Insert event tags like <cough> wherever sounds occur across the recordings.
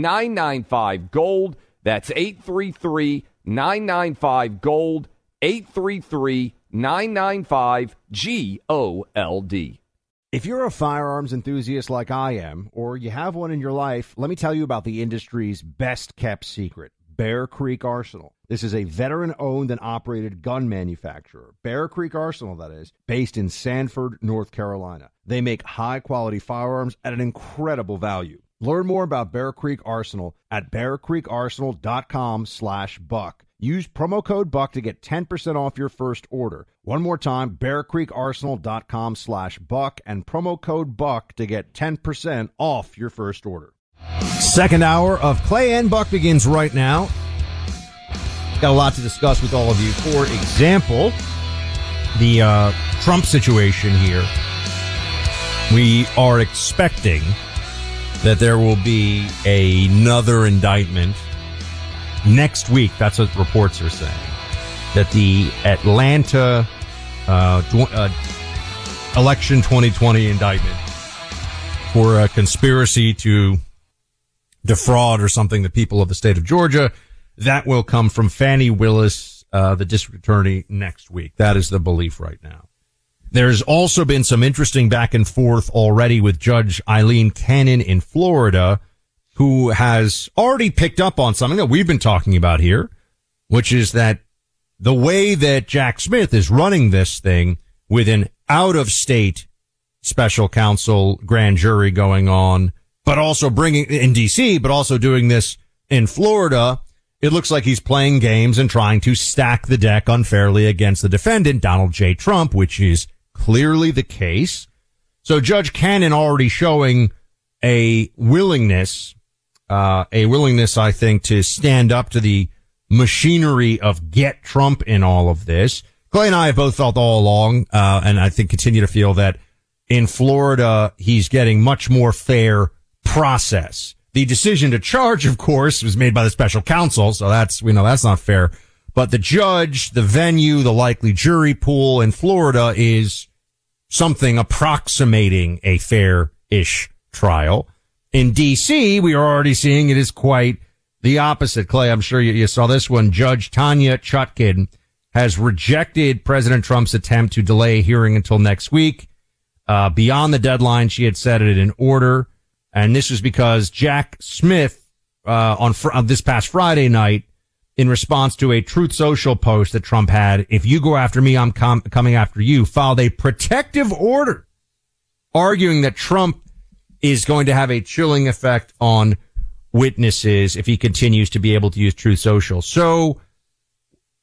995 Gold. That's 833 995 Gold. 833 995 G O L D. If you're a firearms enthusiast like I am, or you have one in your life, let me tell you about the industry's best kept secret Bear Creek Arsenal. This is a veteran owned and operated gun manufacturer, Bear Creek Arsenal, that is, based in Sanford, North Carolina. They make high quality firearms at an incredible value. Learn more about Bear Creek Arsenal at bearcreekarsenal.com slash buck. Use promo code BUCK to get 10% off your first order. One more time, bearcreekarsenal.com slash buck and promo code BUCK to get 10% off your first order. Second hour of Clay and Buck begins right now. Got a lot to discuss with all of you. For example, the uh, Trump situation here. We are expecting that there will be another indictment next week. That's what reports are saying. That the Atlanta uh, uh, election 2020 indictment for a conspiracy to defraud or something the people of the state of Georgia. That will come from Fani Willis, uh, the district attorney next week. That is the belief right now. There's also been some interesting back and forth already with Judge Aileen Cannon in Florida, who has already picked up on something that we've been talking about here, which is that the way that Jack Smith is running this thing with an out of state special counsel grand jury going on, but also bringing in DC, but also doing this in Florida. It looks like he's playing games and trying to stack the deck unfairly against the defendant, Donald J. Trump, which is clearly the case. So Judge Cannon already showing a willingness, uh, a willingness, I think, to stand up to the machinery of get Trump in all of this. Clay and I have both felt all along, uh, and I think continue to feel that in Florida, he's getting much more fair process. The decision to charge, of course, was made by the special counsel. So that's, we know that's not fair. But the judge, the venue, the likely jury pool in Florida is something approximating a fair-ish trial. In DC, we are already seeing it is quite the opposite. Clay, I'm sure you, you saw this one. Judge Tanya Chutkin has rejected President Trump's attempt to delay a hearing until next week. Uh, beyond the deadline, she had set it in order. And this was because Jack Smith, uh, on, fr- on this past Friday night, in response to a Truth Social post that Trump had, if you go after me, I'm com- coming after you, filed a protective order arguing that Trump is going to have a chilling effect on witnesses if he continues to be able to use Truth Social. So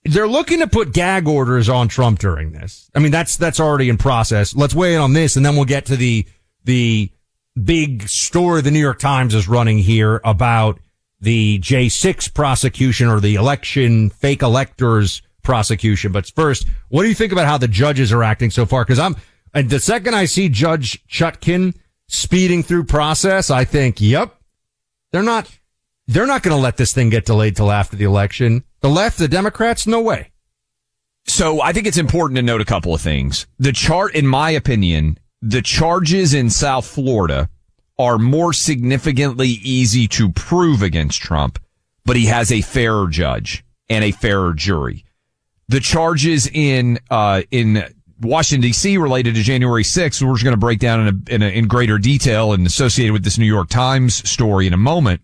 they're looking to put gag orders on Trump during this. I mean, that's, that's already in process. Let's weigh in on this and then we'll get to the, the big story the New York Times is running here about the J6 prosecution or the election fake electors prosecution. But first, what do you think about how the judges are acting so far? Cause I'm, and the second I see Judge Chutkin speeding through process, I think, yep, they're not, they're not going to let this thing get delayed till after the election. The left, the Democrats, no way. So I think it's important to note a couple of things. The chart, in my opinion, the charges in South Florida are more significantly easy to prove against Trump, but he has a fairer judge and a fairer jury. The charges in uh, in Washington D.C. related to January 6th, we're just going to break down in, a, in, a, in greater detail and associated with this New York Times story in a moment.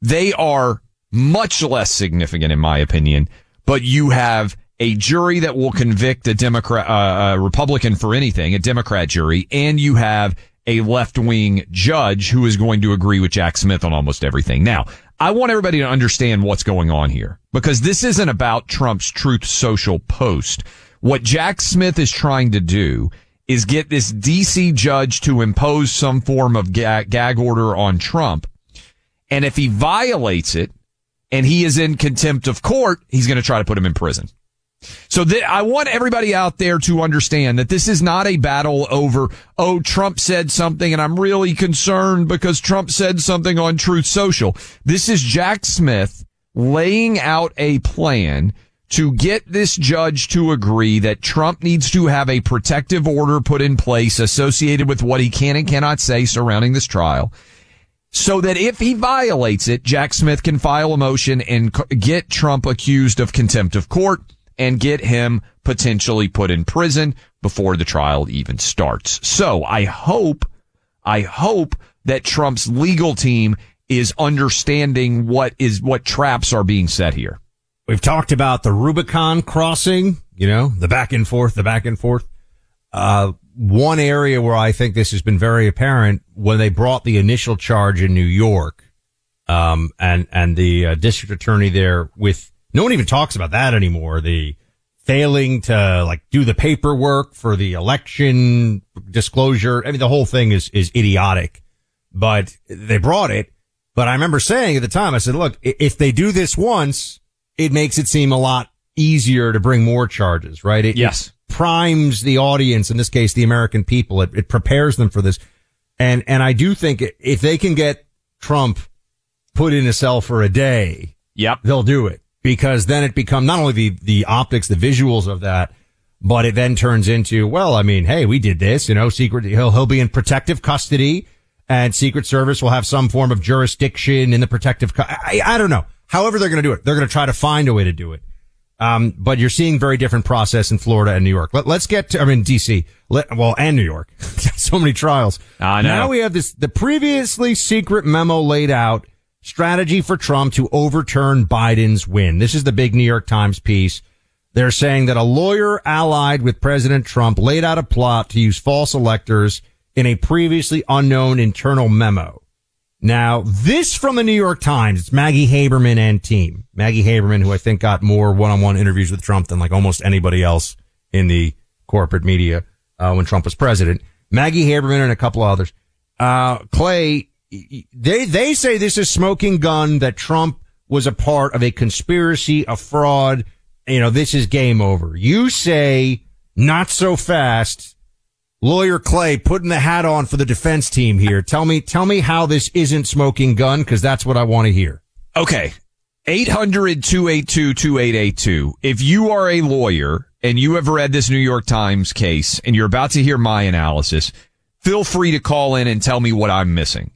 They are much less significant, in my opinion. But you have a jury that will convict a Democrat, uh, a Republican for anything, a Democrat jury, and you have a left wing judge who is going to agree with Jack Smith on almost everything. Now, I want everybody to understand what's going on here because this isn't about Trump's Truth Social post. What Jack Smith is trying to do is get this DC judge to impose some form of gag, gag order on Trump. And if he violates it and he is in contempt of court, he's going to try to put him in prison. So th- I want everybody out there to understand that this is not a battle over, oh, Trump said something and I'm really concerned because Trump said something on Truth Social. This is Jack Smith laying out a plan to get this judge to agree that Trump needs to have a protective order put in place associated with what he can and cannot say surrounding this trial. So that if he violates it, Jack Smith can file a motion and get Trump accused of contempt of court and get him potentially put in prison before the trial even starts. So I hope, I hope that Trump's legal team is understanding what is, what traps are being set here. We've talked about the Rubicon crossing, you know, the back and forth, the back and forth. Uh, one area where I think this has been very apparent when they brought the initial charge in New York, um, and, and the uh, district attorney there with no one even talks about that anymore. The failing to like do the paperwork for the election disclosure. I mean, the whole thing is, is idiotic, but they brought it. But I remember saying at the time, I said, look, if they do this once, it makes it seem a lot easier to bring more charges, right? It, yes. It primes the audience, in this case, the American people. It, it prepares them for this. And, and I do think if they can get Trump put in a cell for a day, yep, they'll do it because then it becomes not only the, the optics, the visuals of that, but it then turns into, well, I mean, hey, we did this, you know, secret, he'll, he'll be in protective custody and Secret Service will have some form of jurisdiction in the protective, cu- I, I don't know. However they're going to do it, they're going to try to find a way to do it. Um, but you're seeing very different process in Florida and New York. Let, us get to, I mean, DC, let, well, and New York. <laughs> so many trials. I know. Now we have this, the previously secret memo laid out strategy for Trump to overturn Biden's win. This is the big New York Times piece. They're saying that a lawyer allied with President Trump laid out a plot to use false electors in a previously unknown internal memo. Now, this from the New York Times. It's Maggie Haberman and team. Maggie Haberman, who I think got more one-on-one interviews with Trump than like almost anybody else in the corporate media uh, when Trump was president. Maggie Haberman and a couple others. Uh, Clay, they they say this is smoking gun that Trump was a part of a conspiracy, a fraud. You know, this is game over. You say not so fast. Lawyer Clay putting the hat on for the defense team here. Tell me, tell me how this isn't smoking gun because that's what I want to hear. Okay. 800-282-2882. If you are a lawyer and you have read this New York Times case and you're about to hear my analysis, feel free to call in and tell me what I'm missing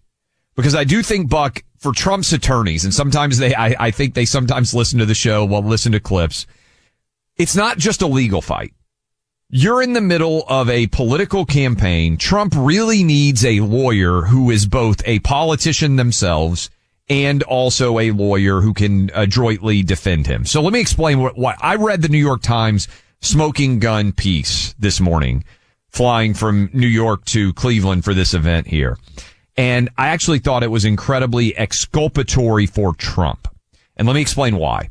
because I do think Buck for Trump's attorneys, and sometimes they, I, I think they sometimes listen to the show, well, listen to clips. It's not just a legal fight. You're in the middle of a political campaign. Trump really needs a lawyer who is both a politician themselves and also a lawyer who can adroitly defend him. So let me explain what, what I read the New York Times smoking gun piece this morning, flying from New York to Cleveland for this event here. And I actually thought it was incredibly exculpatory for Trump. And let me explain why.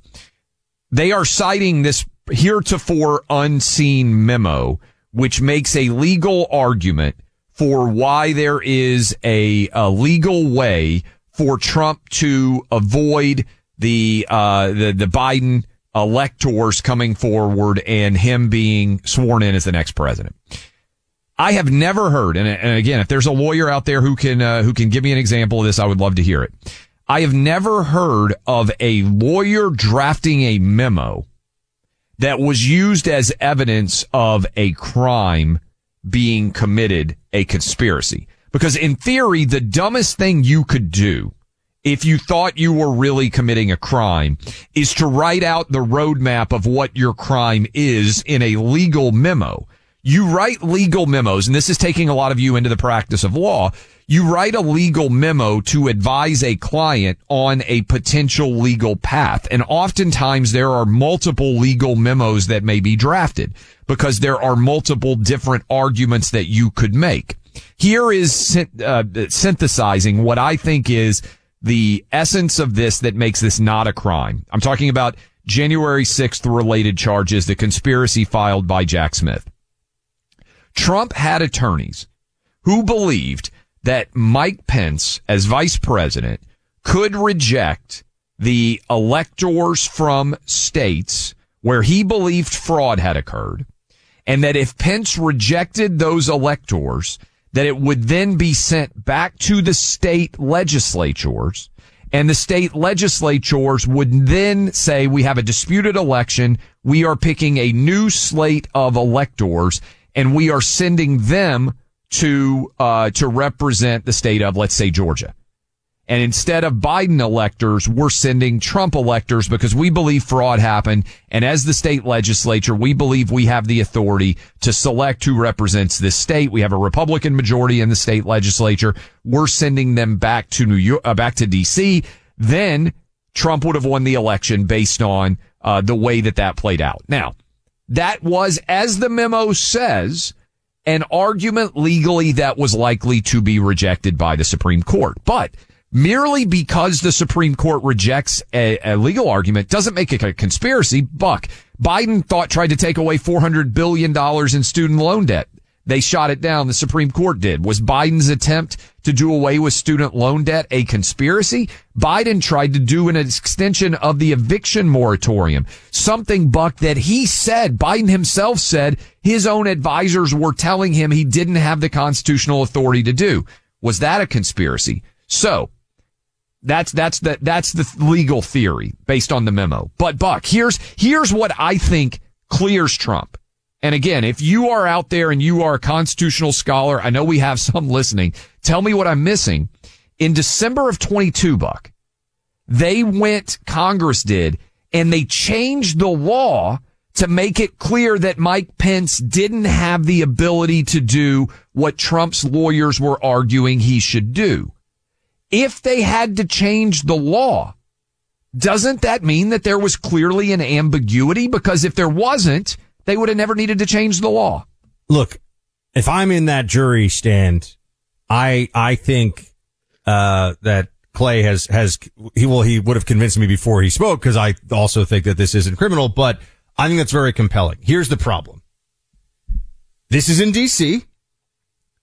They are citing this heretofore unseen memo, which makes a legal argument for why there is a, a legal way for Trump to avoid the, uh, the, the Biden electors coming forward and him being sworn in as the next president. I have never heard, and, and again, if there's a lawyer out there who can uh, who can give me an example of this, I would love to hear it. I have never heard of a lawyer drafting a memo that was used as evidence of a crime being committed, a conspiracy. Because in theory, the dumbest thing you could do if you thought you were really committing a crime is to write out the roadmap of what your crime is in a legal memo. You write legal memos, and this is taking a lot of you into the practice of law. You write a legal memo to advise a client on a potential legal path. And oftentimes there are multiple legal memos that may be drafted because there are multiple different arguments that you could make. Here is uh, synthesizing what I think is the essence of this that makes this not a crime. I'm talking about January 6th related charges, the conspiracy filed by Jack Smith. Trump had attorneys who believed that Mike Pence, as vice president, could reject the electors from states where he believed fraud had occurred. And that if Pence rejected those electors, that it would then be sent back to the state legislatures and the state legislatures would then say, we have a disputed election. We are picking a new slate of electors and we are sending them to, uh, to represent the state of, let's say, Georgia. And instead of Biden electors, we're sending Trump electors because we believe fraud happened. And as the state legislature, we believe we have the authority to select who represents this state. We have a Republican majority in the state legislature. We're sending them back to New York, uh, back to DC. Then Trump would have won the election based on uh, the way that that played out. Now, that was, as the memo says, an argument legally that was likely to be rejected by the Supreme Court. But merely because the Supreme Court rejects a, a, legal argument doesn't make it a conspiracy. Buck, Biden thought tried to take away $400 billion in student loan debt. They shot it down. The Supreme Court did. Was Biden's attempt to do away with student loan debt a conspiracy? Biden tried to do an extension of the eviction moratorium. Something, Buck, that he said, Biden himself said his own advisors were telling him he didn't have the constitutional authority to do. Was that a conspiracy? So that's that's the that's the legal theory based on the memo. But Buck, here's here's what I think clears Trump. And again, if you are out there and you are a constitutional scholar, I know we have some listening. Tell me what I'm missing. In December of 22, Buck, they went, Congress did, and they changed the law to make it clear that Mike Pence didn't have the ability to do what Trump's lawyers were arguing he should do if they had to change the law, doesn't that mean that there was clearly an ambiguity? Because if there wasn't, they would have never needed to change the law. Look, if I'm in that jury stand, I, I think, uh, that Clay has, has, he, well, he would have convinced me before he spoke because I also think that this isn't criminal, but I think that's very compelling. Here's the problem. This is in DC.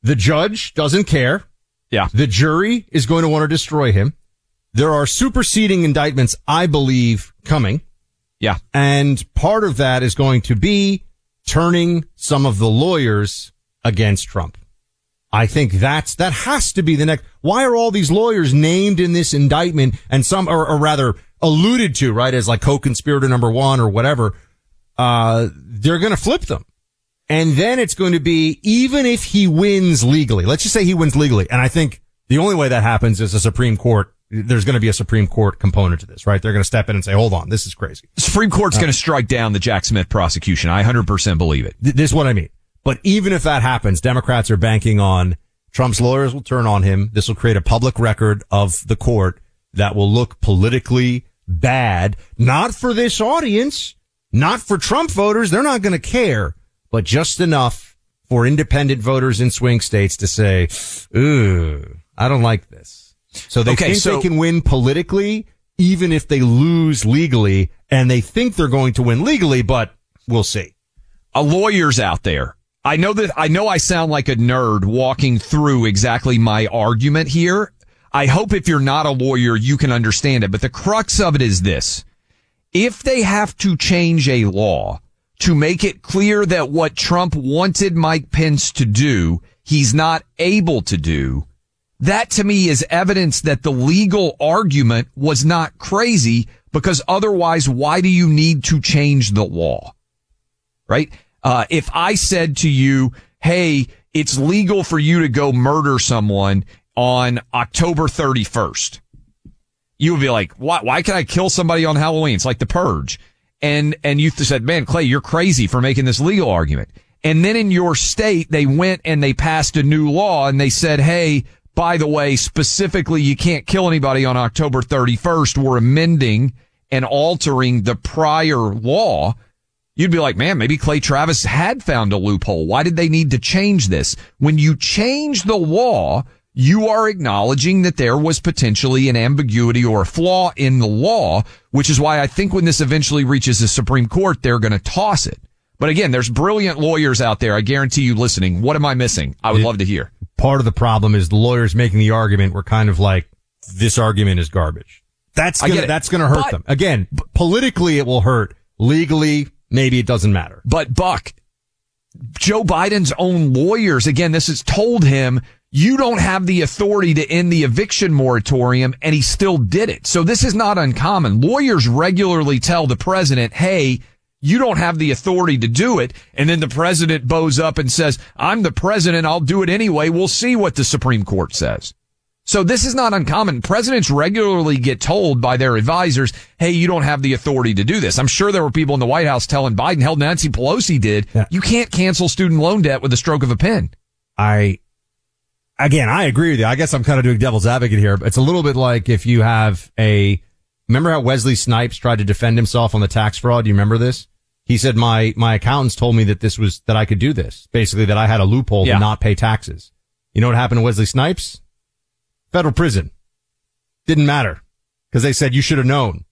The judge doesn't care. Yeah. The jury is going to want to destroy him. There are superseding indictments, I believe, coming. Yeah. And part of that is going to be turning some of the lawyers against Trump. I think that's, that has to be the next. Why are all these lawyers named in this indictment and some, or, or rather alluded to, right, as like co-conspirator number one or whatever? Uh, they're going to flip them. And then it's going to be, even if he wins legally, let's just say he wins legally. And I think the only way that happens is a Supreme Court. There's going to be a Supreme Court component to this, right? They're going to step in and say, hold on, this is crazy. Supreme Court's uh, going to strike down the Jack Smith prosecution. I 100% believe it. Th- this is what I mean. But even if that happens, Democrats are banking on Trump's lawyers will turn on him. This will create a public record of the court that will look politically bad, not for this audience, not for Trump voters. They're not going to care but just enough for independent voters in swing states to say, ooh, I don't like this. So they okay, think so- they can win politically, even if they lose legally, and they think they're going to win legally, but we'll see. A lawyer's out there. I know that, I know I sound like a nerd walking through exactly my argument here. I hope if you're not a lawyer, you can understand it, but the crux of it is this. If they have to change a law, to make it clear that what Trump wanted Mike Pence to do, he's not able to do. That to me is evidence that the legal argument was not crazy because otherwise, why do you need to change the law? Right? Uh, if I said to you, Hey, it's legal for you to go murder someone on October 31st. You would be like, why, why can I kill somebody on Halloween? It's like the purge and and you said, "Man, Clay, you're crazy for making this legal argument." And then in your state, they went and they passed a new law and they said, Hey, by the way, specifically, you can't kill anybody on October 31st. We're amending and altering the prior law. You'd be like, man, maybe Clay Travis had found a loophole. Why did they need to change this? When you change the law, you are acknowledging that there was potentially an ambiguity or a flaw in the law, which is why I think when this eventually reaches the Supreme Court, they're going to toss it. But again, there's brilliant lawyers out there. I guarantee you listening. What am I missing? I would love to hear. Part of the problem is the lawyers making the argument were kind of like, this argument is garbage. That's gonna, that's gonna hurt But- them. Again, politically it will hurt. Legally, maybe it doesn't matter. But Buck, Joe Biden's own lawyers, again, this has told him you don't have the authority to end the eviction moratorium and he still did it. So this is not uncommon. Lawyers regularly tell the president, Hey, you don't have the authority to do it. And then the president bows up and says, I'm the president. I'll do it anyway. We'll see what the Supreme Court says. So this is not uncommon. Presidents regularly get told by their advisors, Hey, you don't have the authority to do this. I'm sure there were people in the White House telling Biden, hell, Nancy Pelosi did. Yeah. You can't cancel student loan debt with a stroke of a pen. I, again, I agree with you. I guess I'm kind of doing devil's advocate here, but it's a little bit like if you have a, remember how Wesley Snipes tried to defend himself on the tax fraud? Do you remember this? He said, my, my accountants told me that this was, that I could do this. Basically, that I had a loophole Yeah. to not pay taxes. You know what happened to Wesley Snipes? Federal prison. Didn't matter because they said you should have known.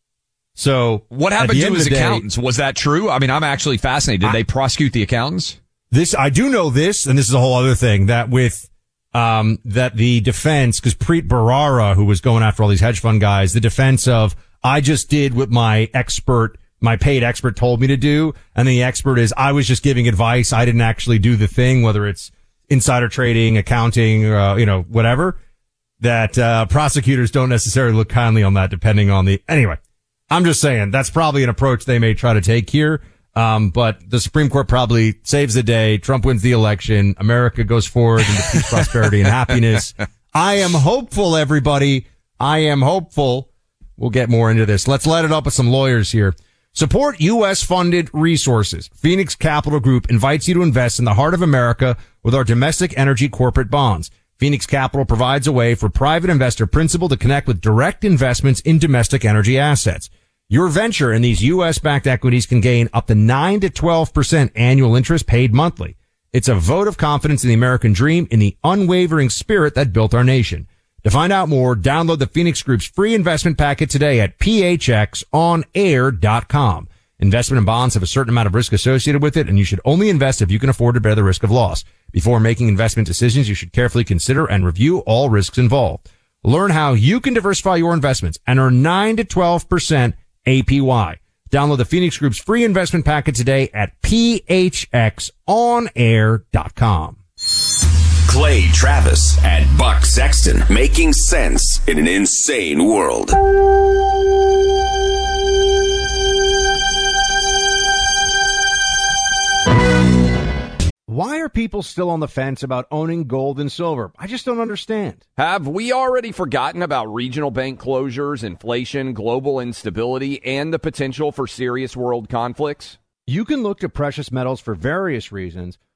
So What happened to his the day- accountants? Was that true? I mean, I'm actually fascinated. Did they prosecute the accountants? This, I do know this, and this is a whole other thing that with, um, that the defense, cause Preet Bharara, who was going after all these hedge fund guys, the defense of, I just did what my expert, my paid expert told me to do. And the expert is, I was just giving advice. I didn't actually do the thing, whether it's insider trading, accounting, uh, you know, whatever that, uh, prosecutors don't necessarily look kindly on that depending on the, anyway. I'm just saying that's probably an approach they may try to take here. Um, but the Supreme Court probably saves the day. Trump wins the election. America goes forward into peace, prosperity, and happiness. I am hopeful, everybody. I am hopeful. We'll get more into this. Let's let it up with some lawyers here. Support U.S. funded resources. Phoenix Capital Group invites you to invest in the heart of America with our domestic energy corporate bonds. Phoenix Capital provides a way for private investor principal to connect with direct investments in domestic energy assets. Your venture in these U.S. backed equities can gain up to 9 to 12% annual interest paid monthly. It's a vote of confidence in the American dream in the unwavering spirit that built our nation. To find out more, download the Phoenix Group's free investment packet today at phxonair.com. Investment in bonds have a certain amount of risk associated with it, and you should only invest if you can afford to bear the risk of loss. Before making investment decisions, you should carefully consider and review all risks involved. Learn how you can diversify your investments and earn 9 to 12% APY. Download the Phoenix Group's free investment packet today at phxonair.com. Clay Travis and Buck Sexton making sense in an insane world. Why are people still on the fence about owning gold and silver? I just don't understand. Have we already forgotten about regional bank closures, inflation, global instability, and the potential for serious world conflicts? You can look to precious metals for various reasons.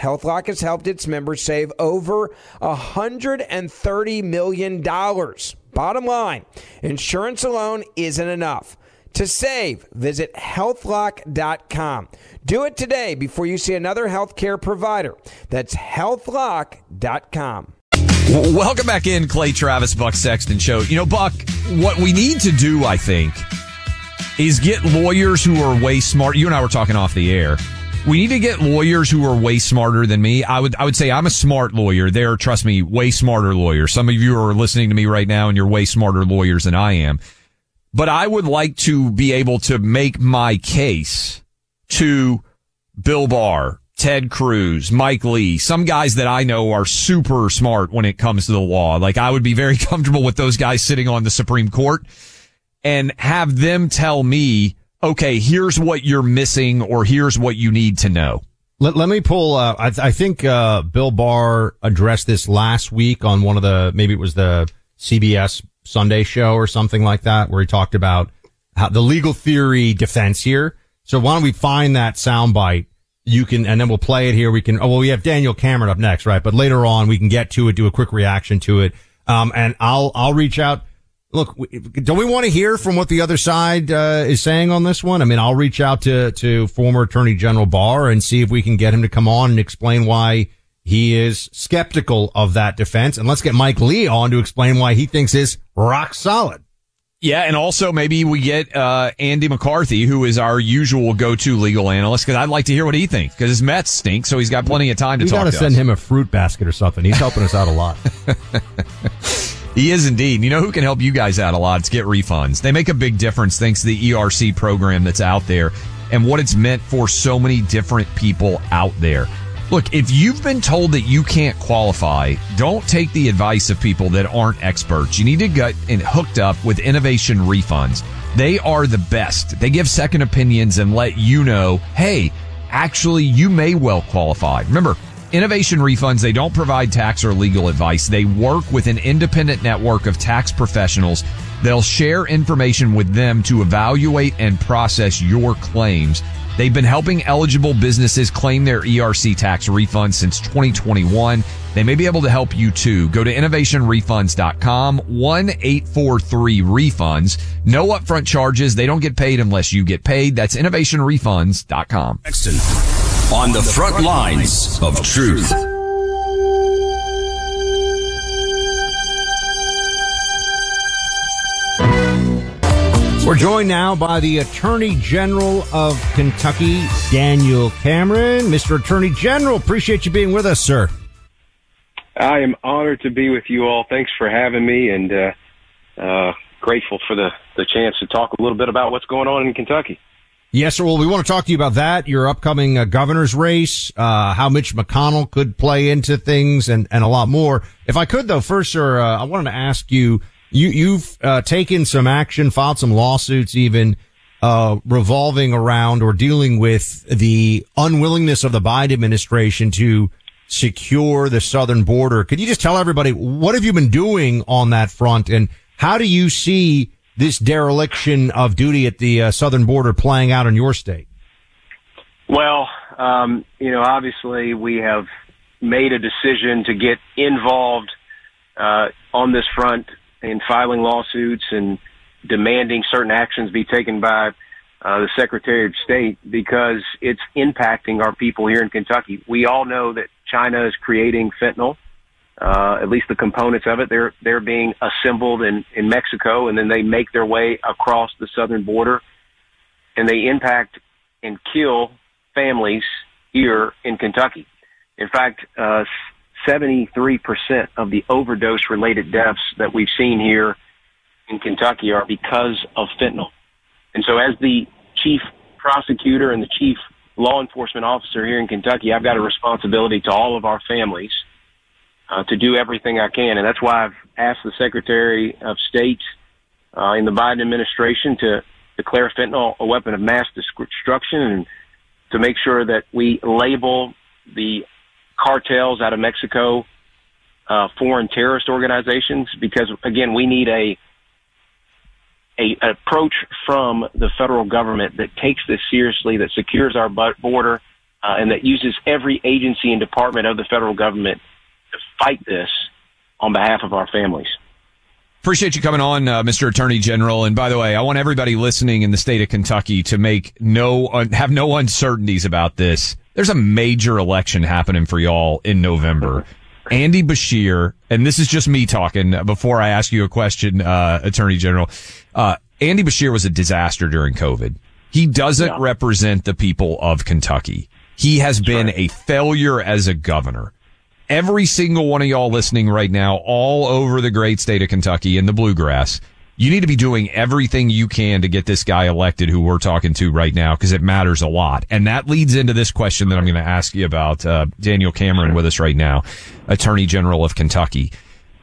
HealthLock has helped its members save over $130 million. Bottom line, insurance alone isn't enough. To save, visit healthlock.com. Do it today before you see another healthcare provider. That's healthlock.com. Welcome back in, Clay Travis, Buck Sexton Show. You know, Buck, what we need to do, I think, is get lawyers who are way smart. You and I were talking off the air we need to get lawyers who are way smarter than me. I would, I would say I'm a smart lawyer. They're, trust me, way smarter lawyers. Some of you are listening to me right now and you're way smarter lawyers than I am. But I would like to be able to make my case to Bill Barr, Ted Cruz, Mike Lee, some guys that I know are super smart when it comes to the law. Like I would be very <laughs> comfortable with those guys sitting on the Supreme Court and have them tell me okay, here's what you're missing or here's what you need to know? Let, let me pull, uh, I, I think, uh, Bill Barr addressed this last week on one of the, maybe it was the CBS Sunday show or something like that, where he talked about how the legal theory defense here. So why don't we find that soundbite? You can, and then we'll play it here. We can, oh, well, we have Daniel Cameron up next, right? But later on, we can get to it, do a quick reaction to it. Um, and I'll, I'll reach out Look, don't we want to hear from what the other side uh, is saying on this one? I mean, I'll reach out to to former Attorney General Barr and see if we can get him to come on and explain why he is skeptical of that defense. And let's get Mike Lee on to explain why he thinks is rock solid. Yeah, and also maybe we get uh, Andy McCarthy, who is our usual go-to legal analyst, because I'd like to hear what he thinks. Because his Mets stink, so he's got plenty of time to we talk. We got to send us. him a fruit basket or something. He's helping us out a lot. <laughs> He is indeed. You know who can help you guys out a lot? It's Get Refunds. They make a big difference thanks to the ERC program that's out there and what it's meant for so many different people out there. Look, if you've been told that you can't qualify, don't take the advice of people that aren't experts. You need to get hooked up with Innovation Refunds. They are the best. They give second opinions and let you know, hey, actually, you may well qualify. Remember, Innovation Refunds, they don't provide tax or legal advice. They work with an independent network of tax professionals. They'll share information with them to evaluate and process your claims. They've been helping eligible businesses claim their ERC tax refund since 2021. They may be able to help you too. Go to innovationrefunds.com, 1843 refunds. No upfront charges. They don't get paid unless you get paid. That's innovationrefunds.com. Excellent on the front lines of truth. We're joined now by the Attorney General of Kentucky, Daniel Cameron. Mr. Attorney General, appreciate you being with us, sir. I am honored to be with you all. Thanks for having me, and uh, uh, grateful for the, the chance to talk a little bit about what's going on in Kentucky. Yes, sir. Well, we want to talk to you about that, your upcoming uh, governor's race, uh, how Mitch McConnell could play into things, and, and a lot more. If I could, though, first, sir, uh, I wanted to ask you, you you've uh, taken some action, filed some lawsuits, even uh, revolving around or dealing with the unwillingness of the Biden administration to secure the southern border. Could you just tell everybody what have you been doing on that front, and how do you see this dereliction of duty at the uh, southern border playing out in your state? Well, um, you know, obviously we have made a decision to get involved uh, on this front in filing lawsuits and demanding certain actions be taken by uh, the Secretary of State because it's impacting our people here in Kentucky. We all know that China is creating fentanyl uh, at least the components of it. They're they're being assembled in in Mexico, and then they make their way across the southern border, and they impact and kill families here in Kentucky. In fact, uh, 73% of the overdose related deaths that we've seen here in Kentucky are because of fentanyl. And so as the chief prosecutor and the chief law enforcement officer here in Kentucky, I've got a responsibility to all of our families uh, to do everything I can. And that's why I've asked the Secretary of State uh, in the Biden administration to declare fentanyl a weapon of mass destruction and to make sure that we label the cartels out of Mexico uh, foreign terrorist organizations because again we need a a approach from the federal government that takes this seriously that secures our border uh, and that uses every agency and department of the federal government fight this on behalf of our families. Appreciate you coming on, uh, Mr. Attorney General. And by the way, I want everybody listening in the state of Kentucky to make no have no uncertainties about this. There's a major election happening for y'all in November. Andy Beshear, and this is just me talking before I ask you a question, uh, Attorney General. Uh, Andy Beshear was a disaster during COVID. He doesn't yeah. represent the people of Kentucky. He has That's been right. a failure as a governor every single one of y'all listening right now, all over the great state of Kentucky in the bluegrass, you need to be doing everything you can to get this guy elected who we're talking to right now because it matters a lot. And that leads into this question that I'm going to ask you about uh, Daniel Cameron with us right now, Attorney General of Kentucky.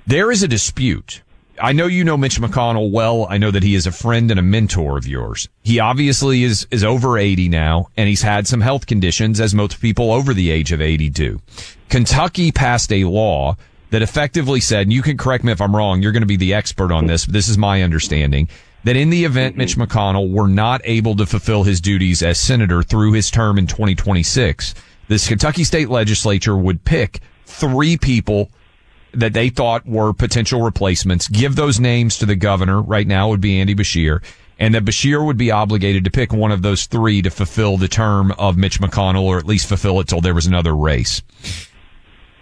There is a dispute. I know you know Mitch McConnell well. I know that he is a friend and a mentor of yours. He obviously is, is over 80 now and he's had some health conditions as most people over the age of 80 do. Kentucky passed a law that effectively said, and you can correct me if I'm wrong, you're going to be the expert on this, but this is my understanding, that in the event Mitch mm-hmm. McConnell were not able to fulfill his duties as senator through his term in 2026, this Kentucky state legislature would pick three people that they thought were potential replacements, give those names to the governor. Right now would be Andy Beshear. And that Beshear would be obligated to pick one of those three to fulfill the term of Mitch McConnell or at least fulfill it till there was another race.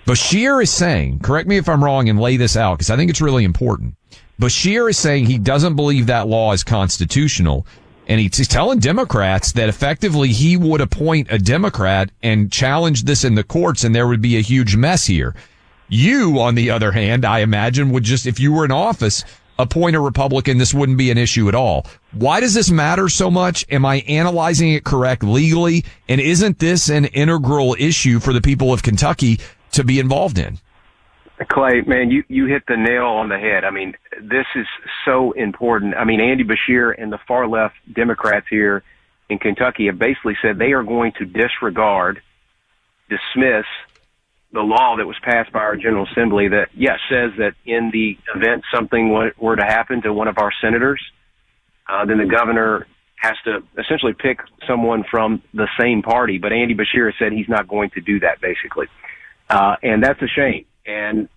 Beshear is saying, correct me if I'm wrong and lay this out because I think it's really important. Beshear is saying he doesn't believe that law is constitutional. And he's telling Democrats that effectively he would appoint a Democrat and challenge this in the courts and there would be a huge mess here. You, on the other hand, I imagine would just, if you were in office, appoint a Republican, this wouldn't be an issue at all. Why does this matter so much? Am I analyzing it correct legally? And isn't this an integral issue for the people of Kentucky to be involved in. Clay, man, you, you hit the nail on the head. I mean, this is so important. I mean, Andy Beshear and the far left Democrats here in Kentucky have basically said they are going to disregard, dismiss the law that was passed by our General Assembly that, yes, says that in the event something were to happen to one of our senators, uh, then the governor has to essentially pick someone from the same party. But Andy Beshear said he's not going to do that, basically. Uh, and that's a shame. And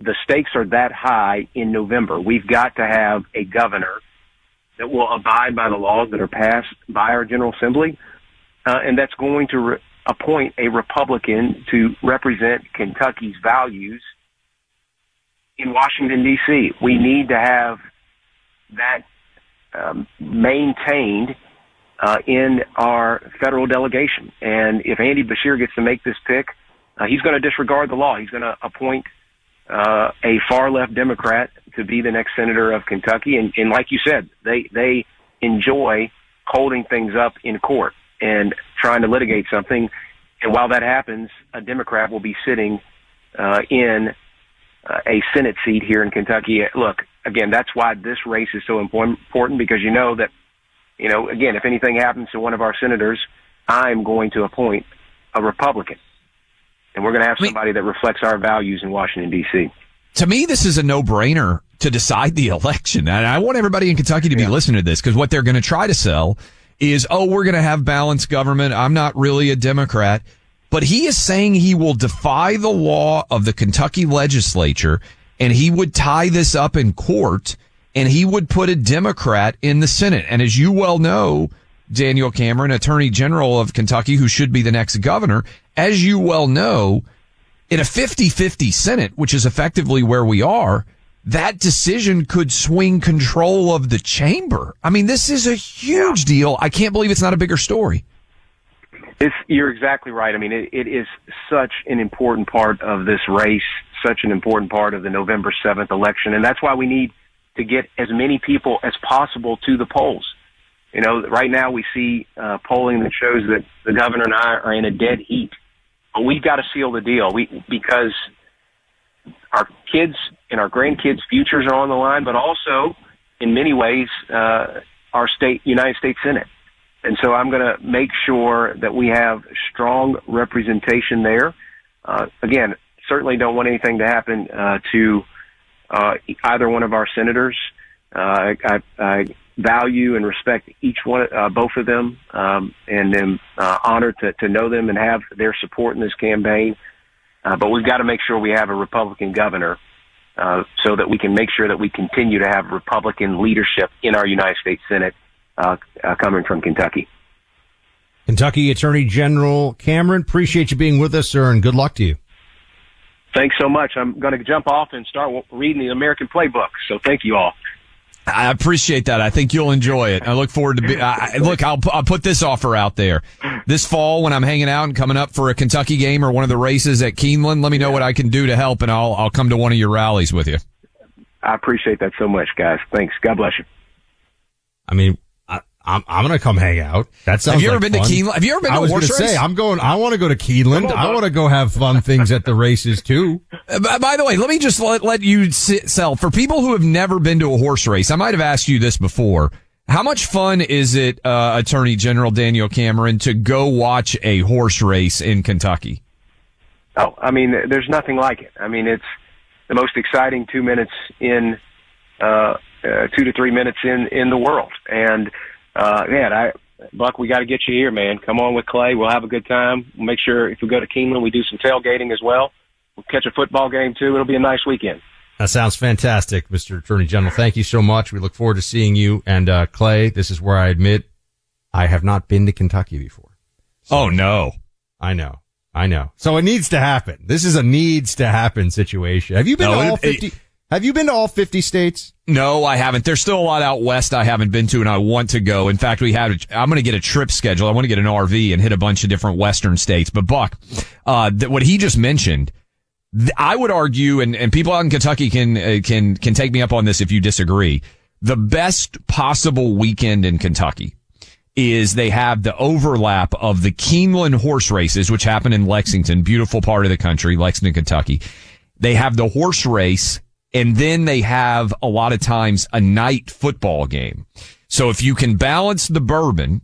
the stakes are that high in November. We've got to have a governor that will abide by the laws that are passed by our General Assembly, uh, and that's going to re- appoint a Republican to represent Kentucky's values in Washington D.C. We need to have that um, maintained uh, in our federal delegation. And if Andy Beshear gets to make this pick, uh, he's going to disregard the law. He's going to appoint uh, a far left Democrat to be the next senator of Kentucky. And, and like you said, they they enjoy holding things up in court and trying to litigate something. And while that happens, a Democrat will be sitting uh, in uh, a Senate seat here in Kentucky. Look, again, that's why this race is so important because you know that, you know, again, if anything happens to one of our senators, I'm going to appoint a Republican. And we're going to have somebody that reflects our values in Washington, D.C. To me, this is a no brainer to decide the <laughs> election. And I want everybody in Kentucky to be listening to this because what they're going to try to sell is, oh, we're going to have balanced government. I'm not really a Democrat. But he is saying he will defy the law of the Kentucky legislature and he would tie this up in court and he would put a Democrat in the Senate. And as you well know, Daniel Cameron, Attorney General of Kentucky, who should be the next governor, as you well know, in a 50-50 Senate, which is effectively where we are, that decision could swing control of the chamber. I mean, this is a huge deal. I can't believe it's not a bigger story. It's, you're exactly right. I mean, it, it is such an important part of this race, such an important part of the November 7th election. And that's why we need to get as many people as possible to the polls. You know, right now we see uh, polling that shows that the governor and I are in a dead heat. We've got to seal the deal. We because our kids and our grandkids' futures are on the line, but also, in many ways, uh, our state, United States Senate. And so I'm going to make sure that we have strong representation there. Uh, again, certainly don't want anything to happen uh, to uh, either one of our senators. Uh, I, I value and respect each one, uh, both of them, um, and am uh, honored to, to know them and have their support in this campaign. Uh, but we've got to make sure we have a Republican governor uh, so that we can make sure that we continue to have Republican leadership in our United States Senate uh, uh, coming from Kentucky. Kentucky Attorney General Cameron, appreciate you being with us, sir, and good luck to you. Thanks so much. I'm going to jump off and start reading the American playbook. So thank you all. I appreciate that. I think you'll enjoy it. I look forward to be. I, look, I'll I'll put this offer out there this fall when I'm hanging out and coming up for a Kentucky game or one of the races at Keeneland. Let me know what I can do to help, and I'll I'll come to one of your rallies with you. I appreciate that so much, guys. Thanks. God bless you. I mean, I'm I'm gonna come hang out. That sounds. Have you ever like been fun. to Keeneland? Have you ever been I to was a horse gonna race? say I'm going. I want to go to Keeneland. on, I want to go have fun things at the races too. Uh, by- By the way, let me just let, let you sit, sell for people who have never been to a horse race. I might have asked you this before. How much fun is it, uh, Attorney General Daniel Cameron, to go watch a horse race in Kentucky? Oh, I mean, there's nothing like it. I mean, it's the most exciting two minutes in, uh, uh, two to three minutes in, in the world. And, uh, man, I, Buck, we got to get you here, man. Come on with Clay. We'll have a good time. We'll make sure if we go to Keeneland, we do some tailgating as well. We'll catch a football game too. It'll be a nice weekend. That sounds fantastic, Mr. Attorney General. Thank you so much. We look forward to seeing you. And uh, Clay, this is where I admit I have not been to Kentucky before. Oh no. I know. I know. So it needs to happen. This is a needs to happen situation. Have you been No, to all it- 50? Have you been to all 50 states? No, I haven't. There's still a lot out west I haven't been to and I want to go. In fact, we have, I'm going to get a trip schedule. I want to get an RV and hit a bunch of different western states. But Buck, uh, what he just mentioned, th- I would argue, and, and people out in Kentucky can, uh, can, can take me up on this if you disagree. The best possible weekend in Kentucky is they have the overlap of the Keeneland horse races, which happen in Lexington, beautiful part of the country, Lexington, Kentucky. They have the horse race and then they have a lot of times a night football game. So if you can balance the bourbon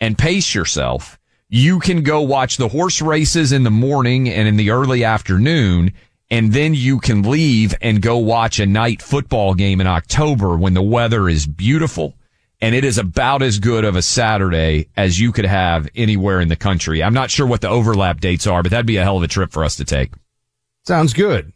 and pace yourself, you can go watch the horse races in the morning and in the early afternoon. And then you can leave and go watch a night football game in October when the weather is beautiful and it is about as good of a Saturday as you could have anywhere in the country. I'm not sure what the overlap dates are, but that'd be a hell of a trip for us to take. Sounds good.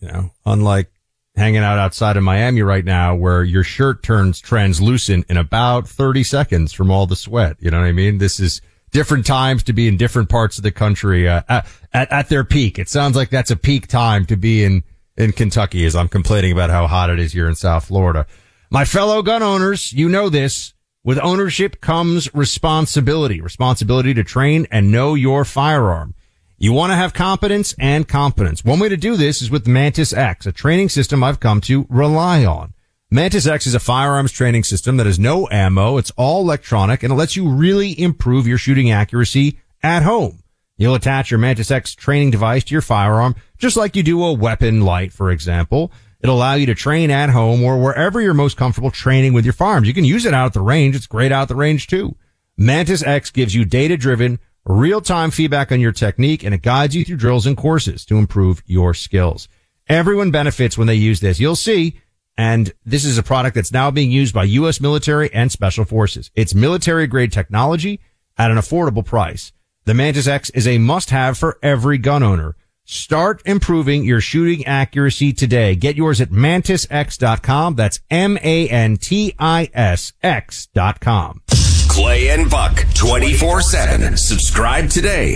You know, unlike hanging out outside of Miami right now where your shirt turns translucent in about 30 seconds from all the sweat. You know what I mean? This is different times to be in different parts of the country, uh, at, at, their peak. It sounds like that's a peak time to be in, in Kentucky as I'm complaining about how hot it is here in South Florida. My fellow gun owners, you know this. With ownership comes responsibility, responsibility to train and know your firearm. You want to have competence and confidence. One way to do this is with Mantis X, a training system I've come to rely on. Mantis X is a firearms training system that has no ammo. It's all electronic and it lets you really improve your shooting accuracy at home. You'll attach your Mantis X training device to your firearm, just like you do a weapon light, for example. It'll allow you to train at home or wherever you're most comfortable training with your firearms. You can use it out at the range. It's great out at the range too. Mantis X gives you data driven, real time feedback on your technique and it guides you through drills and courses to improve your skills. Everyone benefits when they use this. You'll see. And this is a product that's now being used by U.S. military and special forces. It's military grade technology at an affordable price. The Mantis X is a must have for every gun owner. Start improving your shooting accuracy today. Get yours at mantisx.com. That's M-A-N-T-I-S X.com. Clay and Buck 24 7. Subscribe today.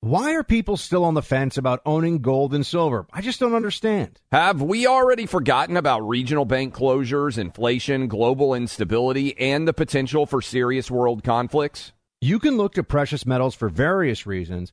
Why are people still on the fence about owning gold and silver? I just don't understand. Have we already forgotten about regional bank closures, inflation, global instability, and the potential for serious world conflicts? You can look to precious metals for various reasons.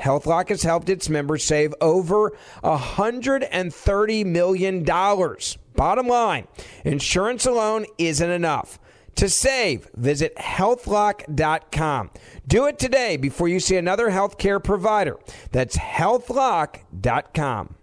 HealthLock has helped its members save over $130 million. Bottom line, insurance alone isn't enough. To save, visit healthlock.com. Do it today before you see another healthcare provider. That's healthlock.com.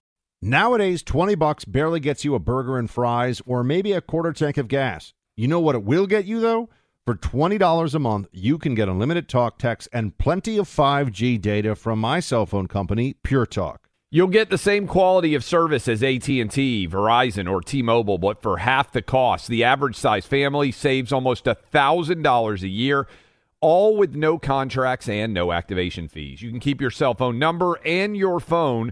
Nowadays, 20 bucks barely gets you a burger and fries or maybe a quarter tank of gas. You know what it will get you though? For $20 a month, you can get unlimited talk, text, and plenty of 5G data from my cell phone company, Pure Talk. You'll get the same quality of service as AT&T, Verizon, or T-Mobile, but for half the cost. The average size family saves almost $1,000 a year, all with no contracts and no activation fees. You can keep your cell phone number and your phone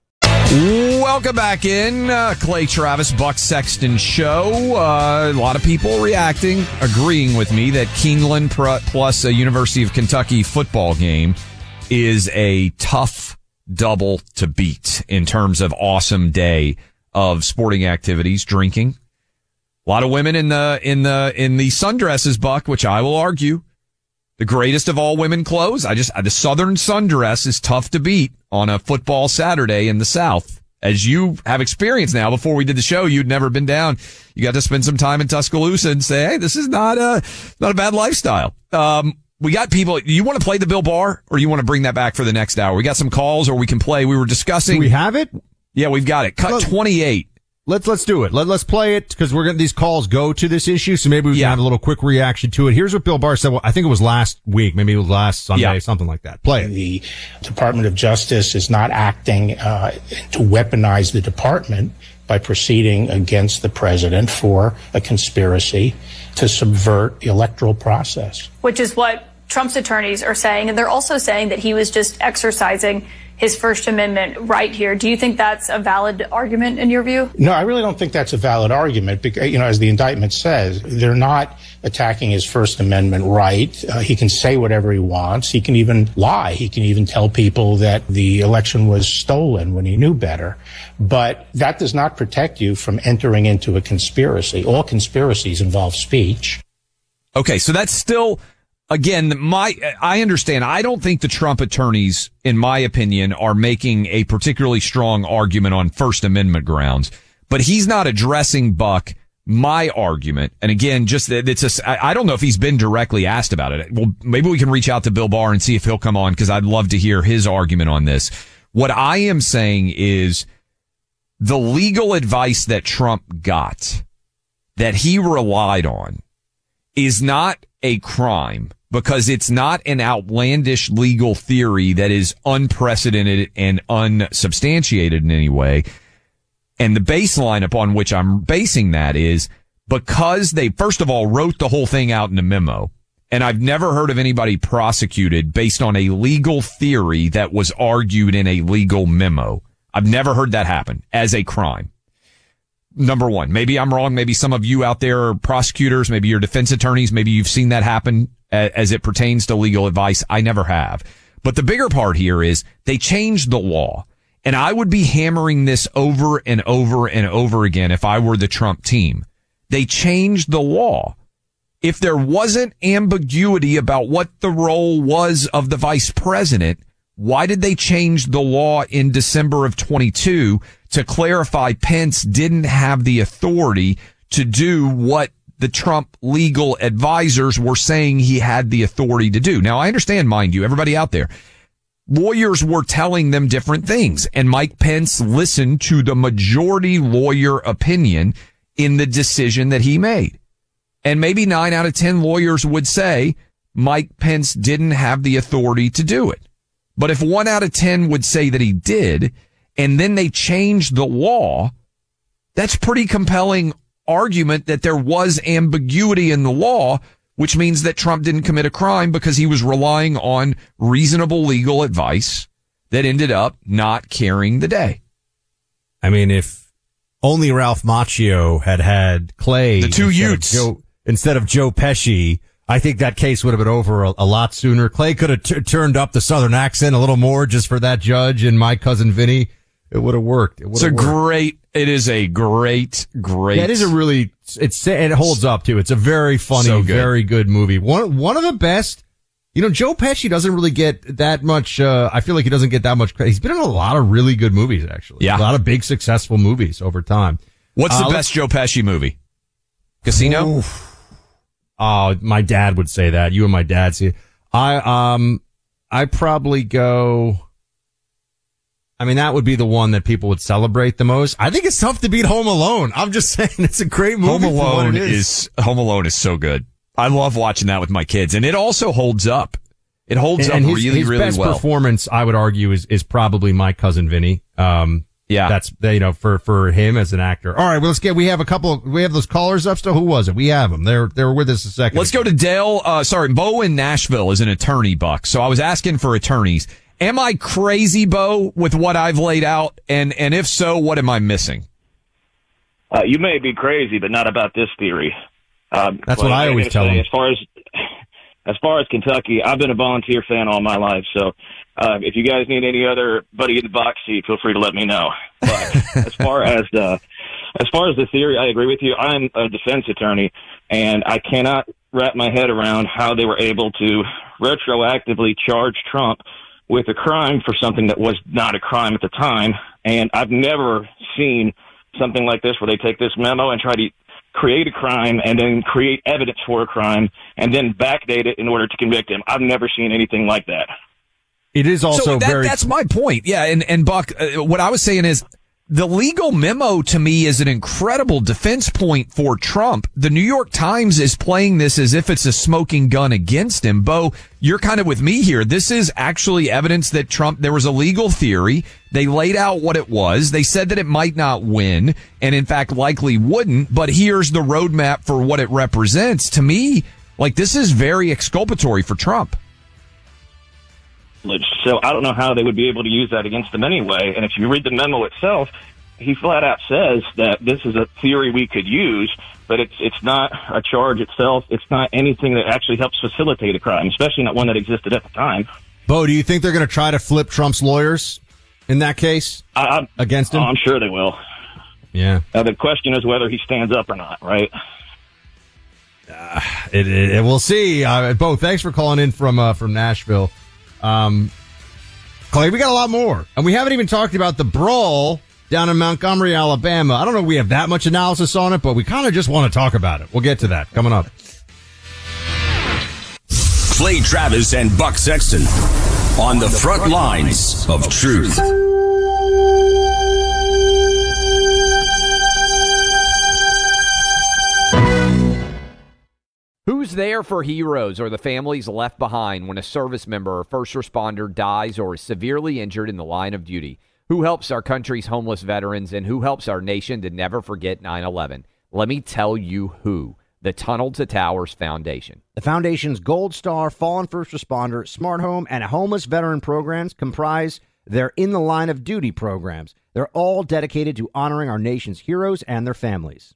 Welcome back in. Uh, Clay Travis, Buck Sexton Show. Uh, a lot of people reacting, agreeing with me that Keeneland plus a University of Kentucky football game is a tough double to beat in terms of awesome day of sporting activities, drinking. A lot of women in the, in the, in the sundresses, Buck, which I will argue the greatest of all women clothes. I just, the Southern sundress is tough to beat on a football Saturday in the South. as you have experience now. Before we did the show, you'd never been down. You got to spend some time in Tuscaloosa and say, "Hey, this is not a not a bad lifestyle." Um, we got people. You want to play the Bill Barr, or you want to bring that back for the next hour? We got some calls, or we can play. We were discussing. Do we have it? Yeah, we've got it. Cut twenty eight. Let's let's do it. Let, let's play it because we're gonna these calls go to this issue, so maybe we Yeah. can have a little quick reaction to it. Here's what Bill Barr said. Well, I think it was last week, maybe it was last Sunday, Yeah. something like that. Play it. The Department of Justice is not acting uh, to weaponize the department by proceeding against the president for a conspiracy to subvert the electoral process. which is what Trump's attorneys are saying. And they're also saying that he was just exercising his First Amendment right here. Do you think that's a valid argument in your view? No, I really don't think that's a valid argument because, you know, as the indictment says, they're not attacking his First Amendment right. Uh, he can say whatever he wants. He can even lie. He can even tell people that the election was stolen when he knew better. But that does not protect you from entering into a conspiracy. All conspiracies involve speech. Okay, so that's still again my I understand. I don't think the Trump attorneys in my opinion are making a particularly strong argument on first amendment grounds, but he's not addressing Buck my argument. And again, just that it's a, I don't know if he's been directly asked about it. Well, maybe we can reach out to Bill Barr and see if he'll come on cuz I'd love to hear his argument on this. What I am saying is the legal advice that Trump got that he relied on is not a crime because it's not an outlandish legal theory that is unprecedented and unsubstantiated in any way. And the baseline upon which I'm basing that is because they, first of all, wrote the whole thing out in a memo. And I've never heard of anybody prosecuted based on a legal theory that was argued in a legal memo. I've never heard that happen as a crime number one. Maybe I'm wrong. Maybe some of you out there are prosecutors. Maybe you're defense attorneys. Maybe you've seen that happen as it pertains to legal advice. I never have. But the bigger part here is they changed the law. And I would be hammering this over and over and over again if I were the Trump team. They changed the law. If there wasn't ambiguity about what the role was of the vice president, why did they change the law in December of 22 to clarify Pence didn't have the authority to do what the Trump legal advisors were saying he had the authority to do? Now, I understand, mind you, everybody out there, lawyers were telling them different things and Mike Pence listened to the majority lawyer opinion in the decision that he made. And maybe nine out of 10 lawyers would say Mike Pence didn't have the authority to do it. But if one out of 10 would say that he did, and then they changed the law, that's pretty compelling argument that there was ambiguity in the law, which means that Trump didn't commit a crime because he was relying on reasonable legal advice that ended up not carrying the day. I mean, if only Ralph Macchio had had Clay, The two instead of Utes. Joe, instead of Joe Pesci, I think that case would have been over a, a lot sooner. Clay could have t- turned up the Southern accent a little more just for that judge and my cousin Vinny. It would have worked. It It's a worked. great, it is a great, great. Yeah, it is a really it's it holds up too. It's a very funny, So good. very good movie. One one of the best. You know, Joe Pesci doesn't really get that much. Uh, I feel like he doesn't get that much credit. He's been in a lot of really good movies, actually. Yeah. a lot of big successful movies over time. What's the Uh, best Joe Pesci movie? Casino? Oh, my dad would say that. You and my dad see. I um, I probably go. I mean, that would be the one that people would celebrate the most. I think it's tough to beat Home Alone. I'm just <laughs> saying it's a great movie. Home Alone it is Home Alone is so good. I love watching that with my kids, and it also holds up. It holds and up his, really, his really best well. performance, I would argue, is is probably my cousin Vinny. Um, Yeah. that's you know for for him as an actor. All right, well, let's get. We have a couple. We have those callers up still. Who was it? We have them. They're they were with us a second. Let's go to Dale. Uh, sorry, Bo in Nashville is an attorney, Buck. So I was asking for attorneys. Am I crazy, Bo, with what I've laid out? And and if so, what am I missing? Uh, you may be crazy, but not about this theory. Um, That's what I I'm always tell say, them. As far as as far as Kentucky, I've been a volunteer fan all my life. So uh, if you guys need any other buddy in the box seat, feel free to let me know. But <laughs> as far as the as far as the theory, I agree with you. I'm a defense attorney, and I cannot wrap my head around how they were able to retroactively charge Trump with a crime for something that was not a crime at the time. And I've never seen something like this where they take this memo and try to create a crime and then create evidence for a crime and then backdate it in order to convict him. I've never seen anything like that. It is also so that, very. That's my point. Yeah, and and Buck, uh, what I was saying is the legal memo to me is an incredible defense point for Trump. The New York Times is playing this as if it's a smoking gun against him. Bo, you're kind of with me here. This is actually evidence that Trump, there was a legal theory. They laid out what it was. They said that it might not win and in fact likely wouldn't, but here's the roadmap for what it represents. To me, like this is very exculpatory for Trump. So I don't know how they would be able to use that against them anyway. And if you read the memo itself, he flat out says that this is a theory we could use, but it's it's not a charge itself. It's not anything that actually helps facilitate a crime, especially not one that existed at the time. Bo, do you think they're going to try to flip Trump's lawyers in that case I, against him? I'm sure they will. Yeah. Now the question is whether he stands up or not, right? Uh, it, it, it, we'll see. Uh, Bo, thanks for calling in from uh, from Nashville. Um, Clay, we got a lot more, and we haven't even talked about the brawl down in Montgomery, Alabama. I don't know if we have that much analysis on it, but we kind of just want to talk about it. We'll get to that coming up. Clay Travis and Buck Sexton on the front lines of truth. Who's there for heroes or the families left behind when a service member or first responder dies or is severely injured in the line of duty? Who helps our country's homeless veterans and who helps our nation to never forget 9 11? Let me tell you who the Tunnel to Towers Foundation. The Foundation's Gold Star, Fallen First Responder, Smart Home, and Homeless Veteran programs comprise their In the Line of Duty programs. They're all dedicated to honoring our nation's heroes and their families.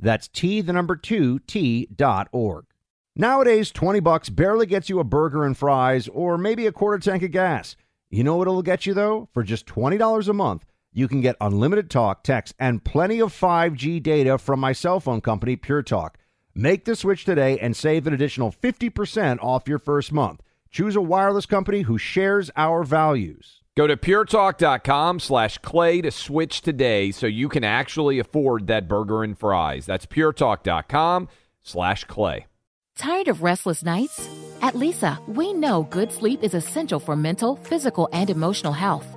That's T, the number two, T dot org. Nowadays, 20 bucks barely gets you a burger and fries or maybe a quarter tank of gas. You know what it'll get you, though? For just $20 a month, you can get unlimited talk, text, and plenty of 5G data from my cell phone company, Pure Talk. Make the switch today and save an additional 50% off your first month. Choose a wireless company who shares our values. Go to puretalk.com slash clay to switch today so you can actually afford that burger and fries. That's puretalk.com slash clay. Tired of restless nights? At Leesa, we know good sleep is essential for mental, physical, and emotional health.